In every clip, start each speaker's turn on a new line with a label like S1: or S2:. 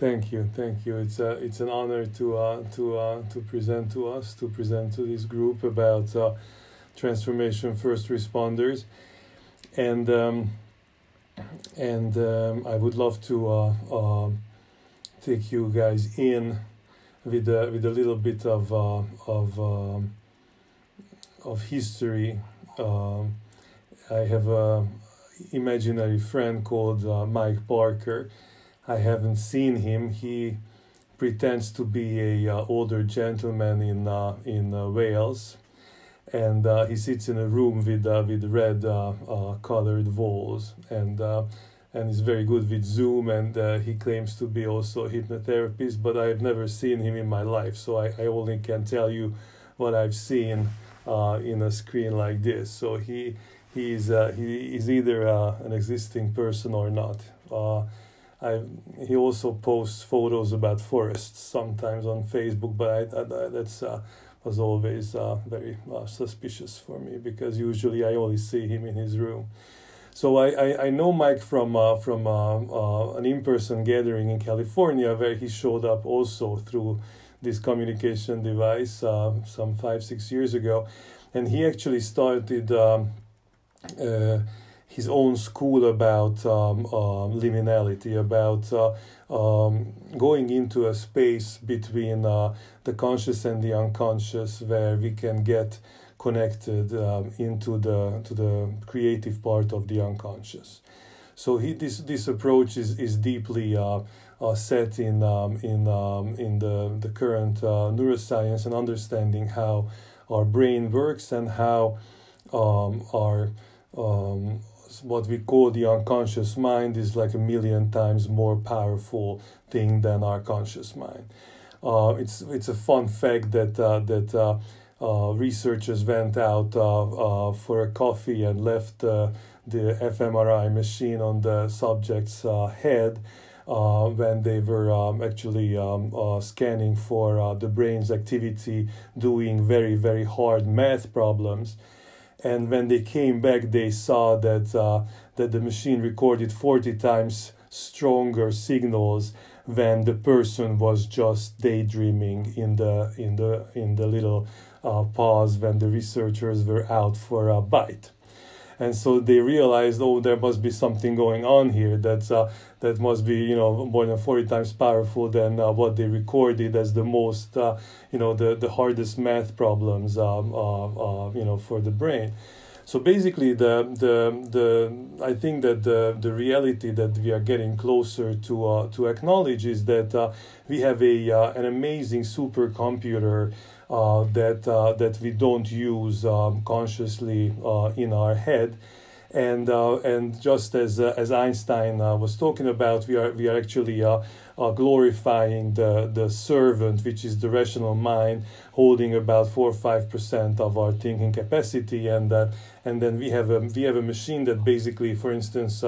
S1: Thank you, thank you. It's a, it's an honor to uh, to uh, to present to us, to present to this group about uh, transformation first responders, and um, and um, I would love to uh, uh, take you guys in with a, with a little bit of uh, of um, of history. Um, I have a imaginary friend called uh, Mike Parker I haven't seen him. He pretends to be a uh, older gentleman in uh, in uh, Wales, and uh, he sits in a room with uh, with red uh, colored walls, and and is very good with Zoom. And he claims to be also a hypnotherapist, but I've never seen him in my life, so I, I only can tell you what I've seen in a screen like this. So he he's he is either an existing person or not. I, he also posts photos about forests sometimes on Facebook, but I, I, that's uh, was always uh, very uh, suspicious for me because usually I only see him in his room. So I, I, I know Mike from uh, from uh, uh, an in-person gathering in California where he showed up also through this communication device some five six years ago, and he actually started. Um, his own school about um, uh, liminality, about uh, um, going into a space between uh, the conscious and the unconscious, where we can get connected um, into the to the creative part of the unconscious. So he this this approach is is deeply uh, uh, set in um, in um, in the the current uh, neuroscience and understanding how our brain works and how um, our um, what we call the unconscious mind is like a million times more powerful thing than our conscious mind. Uh, it's it's a fun fact that uh, that uh, uh researchers went out uh, uh, for a coffee and left the fMRI machine on the subject's head when they were um, actually um, scanning for the brain's activity, doing very very hard math problems and when they came back they saw that uh, that the machine recorded 40 times stronger signals than the person was just daydreaming in the in the in the little uh, pause when the researchers were out for a bite and so they realized oh there must be something going on here that's uh, that must be you know more than 40 times powerful than uh, what they recorded as the most uh, you know the the hardest math problems um, uh, uh, you know for the brain. So basically the the the I think that the the reality that we are getting closer to uh, to acknowledge is that uh, we have a uh, an amazing supercomputer that uh, that we don't use um, consciously uh, in our head and uh, and just as uh, as Einstein uh, was talking about, we are we are actually glorifying the the servant, which is the rational mind, holding about four or five percent of our thinking capacity, and and then we have a we have a machine that basically, for instance.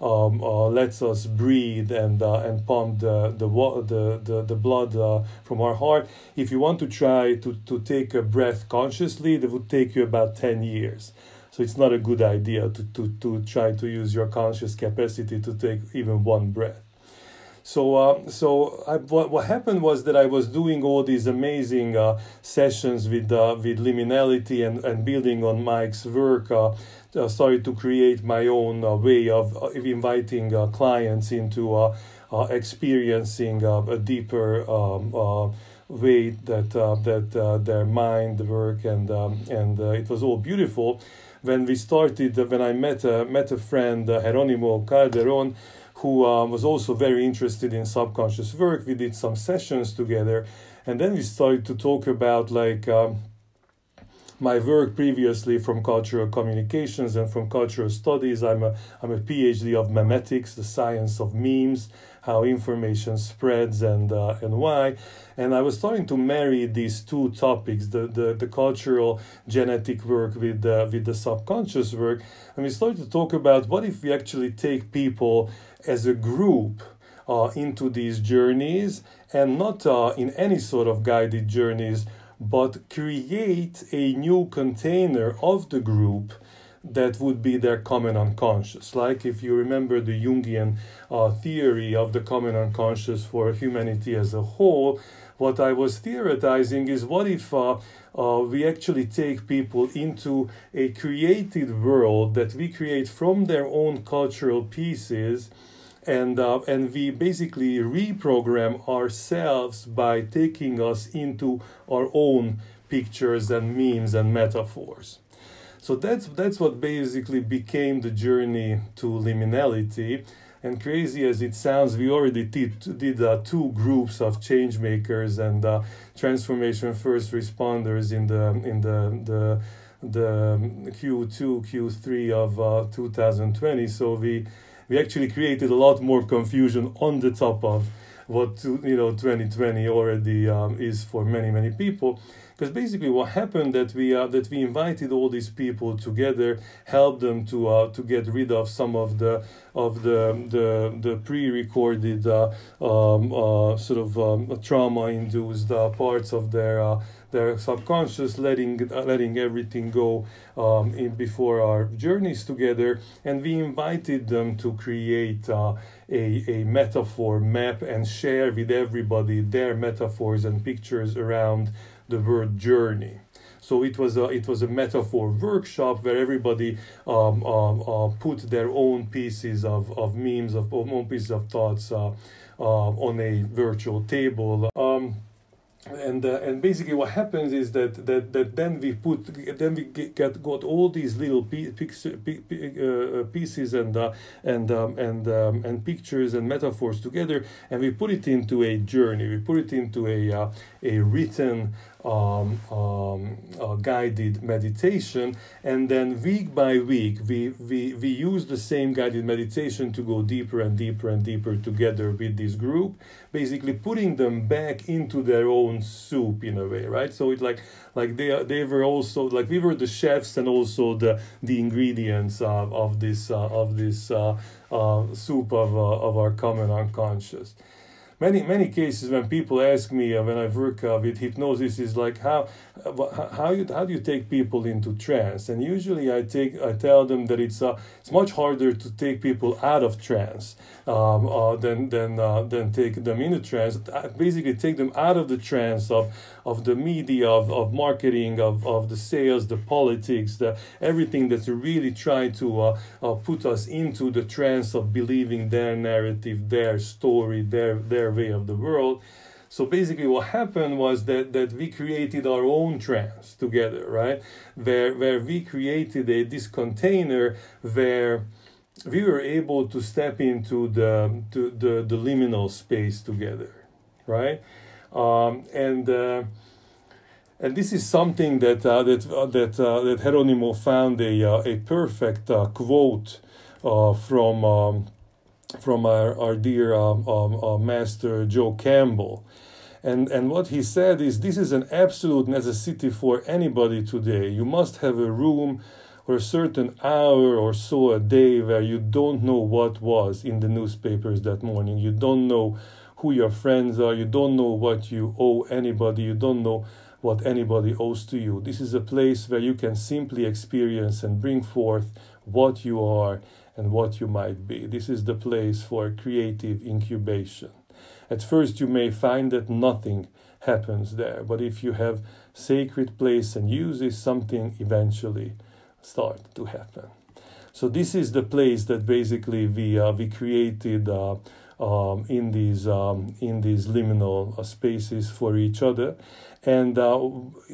S1: Um, uh, lets us breathe and uh, and pump the the the the, the blood uh, from our heart. If you want to try to, to take a breath consciously, that would take you about ten years. So it's not a good idea to, to, to try to use your conscious capacity to take even one breath. So, uh, so I, what, what happened was that I was doing all these amazing uh, sessions with uh, with liminality and, and building on Mike's work. Uh, uh, started to create my own uh, way of, of inviting clients into experiencing a deeper um, way that that their mind work and um, and it was all beautiful when we started, when I met a, met a friend, uh, Jeronimo Calderon, who um, was also very interested in subconscious work. We did some sessions together, and then we started to talk about like um, my work previously from cultural communications and from cultural studies. I'm a I'm a PhD of memetics, the science of memes, how information spreads and uh, and why. And I was starting to marry these two topics, the, the, the cultural genetic work with the, with the subconscious work. And we started to talk about what if we actually take people as a group uh, into these journeys and not uh, in any sort of guided journeys, but create a new container of the group that would be their common unconscious. Like if you remember the Jungian uh, theory of the common unconscious for humanity as a whole, what I was theorizing is what if uh, uh, we actually take people into a created world that we create from their own cultural pieces and uh, and we basically reprogram ourselves by taking us into our own pictures and memes and metaphors. So that's that's what basically became the journey to liminality and crazy as it sounds, we already did, did uh, two groups of change makers and uh, transformation first responders in the in the the the Q2 Q3 of uh, 2020. So we we actually created a lot more confusion on the top of what you know 2020 already um, is for many many people. Because basically what happened that we uh, that we invited all these people together helped them to uh, to get rid of some of the of the the, the pre-recorded uh, um, uh, sort of um, trauma induced uh, parts of their uh, their subconscious letting letting everything go um, in before our journeys together and we invited them to create a, a metaphor map and share with everybody their metaphors and pictures around the word journey. So it was a it was a metaphor workshop where everybody um, um, uh, put their own pieces of, of memes of own pieces of thoughts uh, uh, on a virtual table. And uh, and basically what happens is that, that that then we put then we get got all these little uh, pieces and uh, and um, and um, and pictures and metaphors together and we put it into a journey. We put it into a uh, a written um, um, uh, guided meditation. And then week by week we, we we use the same guided meditation to go deeper and deeper and deeper together with this group basically putting them back into their own soup in a way right? So it's like like they they were also like we were the chefs and also the the ingredients of, of this uh, of this uh, uh, soup of, uh, of our common unconscious many many cases when people ask me uh, when I work uh, with hypnosis is like how uh, how you how do you take people into trance? And usually I take I tell them that it's uh, it's much harder to take people out of trance um, uh, than than uh, than take them into trance. Basically take them out of the trance of of the media of, of marketing of, of the sales the politics the everything that's really trying to uh, put us into the trance of believing their narrative their story their their way of the world. So basically, what happened was that, that we created our own trance together, right? Where, where we created a, this container where we were able to step into the, to the, the liminal space together, right? Um, and uh, and this is something that uh, that uh, that uh, that Jeronimo found a uh, a perfect uh, quote uh, from um, from our, our dear um, um, uh, master Joe Campbell. And, and what he said is this is an absolute necessity for anybody today. You must have a room or a certain hour or so a day where you don't know what was in the newspapers that morning. You don't know who your friends are. You don't know what you owe anybody. You don't know what anybody owes to you. This is a place where you can simply experience and bring forth what you are and what you might be. This is the place for creative incubation. At first, you may find that nothing happens there, but if you have sacred place and use it, something eventually start to happen. So this is the place that basically we uh, we created uh, um, in these um, in these liminal uh, spaces for each other, and uh,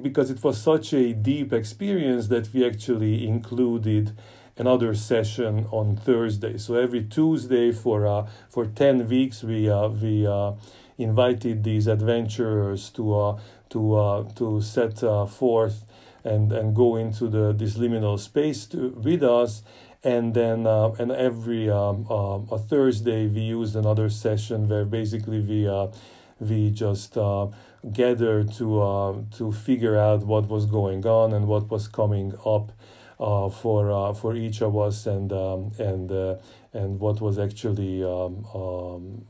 S1: because it was such a deep experience that we actually included another session on Thursday. So every Tuesday for uh, for ten weeks, we uh, we uh, invited these adventurers to uh, to uh, to set uh, forth and and go into the this liminal space to, with us. And then uh, and every um, um, a Thursday we used another session where basically we uh, we just uh, gathered to uh, to figure out what was going on and what was coming up uh, for uh, for each of us and um, and uh, and what was actually um, um,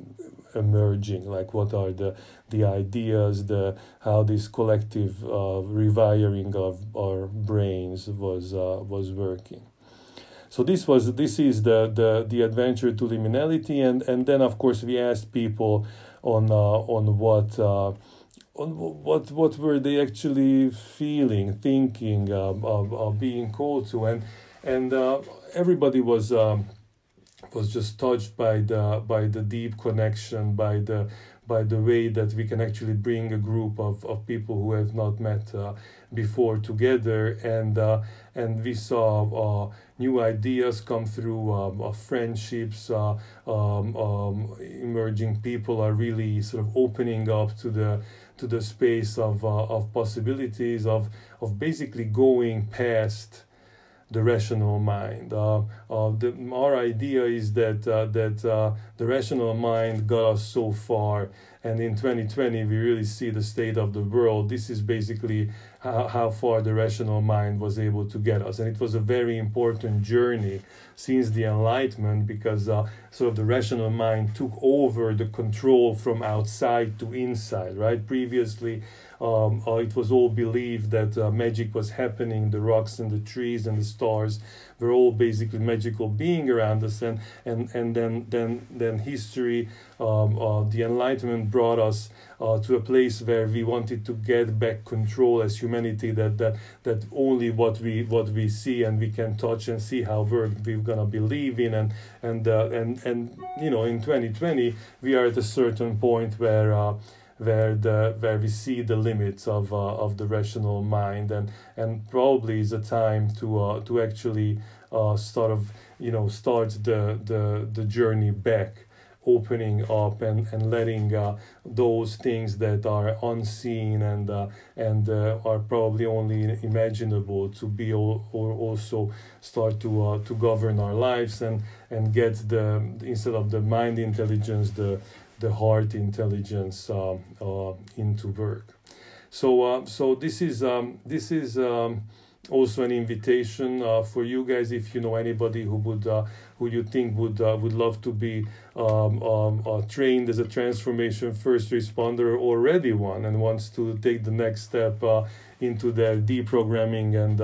S1: emerging like what are the the ideas the how this collective uh, rewiring of our brains was uh, was working so this was this is the the the adventure to liminality, and and then of course we asked people on uh, on what. On what what were they actually feeling, thinking, um, uh, being called to, and and uh, everybody was um, was just touched by the by the deep connection, by the by the way that we can actually bring a group of, of people who have not met uh, before together. And uh, and we saw uh, new ideas come through um, friendships uh, um, um, emerging. People are really sort of opening up to the to the space of, uh, of possibilities of of basically going past the rational mind. Uh, uh, the, our idea is that uh, that uh, the rational mind got us so far, and in 2020 we really see the state of the world. This is basically how, how far the rational mind was able to get us, and it was a very important journey since the Enlightenment because uh, sort of the rational mind took over the control from outside to inside. Right, previously um, uh, it was all believed that uh, magic was happening. The rocks and the trees and the stars were all basically magical being around us, and and and then then then history, um, uh, the Enlightenment brought us uh, to a place where we wanted to get back control as humanity. That that that only what we what we see and we can touch and see how we're we're gonna believe in, and and uh, and and you know in 2020 we are at a certain point where uh, where the where we see the limits of uh, of the rational mind and and probably is a time to uh, to actually uh, sort of you know start the the the journey back opening up and, and letting uh, those things that are unseen and uh, and uh, are probably only imaginable to be or also start to uh, to govern our lives and and get the instead of the mind intelligence the the heart intelligence uh, uh, into work. So uh, so this is um, this is um, also an invitation uh, for you guys if you know anybody who would uh, who you think would uh, would love to be um, um, trained as a transformation first responder already one and wants to take the next step into their deprogramming and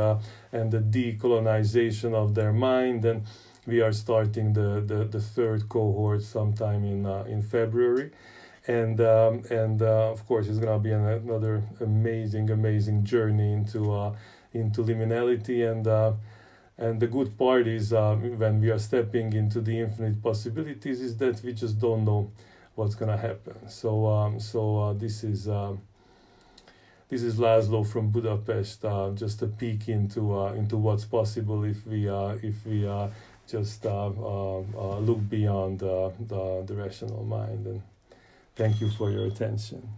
S1: and the decolonization of their mind and we are starting the, the, the third cohort sometime in uh, in February, and um, and uh, of course it's gonna be an, another amazing amazing journey into uh, into liminality and. Uh, and the good part is uh, when we are stepping into the infinite possibilities is that we just don't know what's gonna happen. So um, so uh, this is um, this is Laszlo from Budapest. Uh, just a peek into uh, into what's possible if we uh, if we uh, just uh, uh, uh, look beyond the, the rational mind. And thank you for your attention.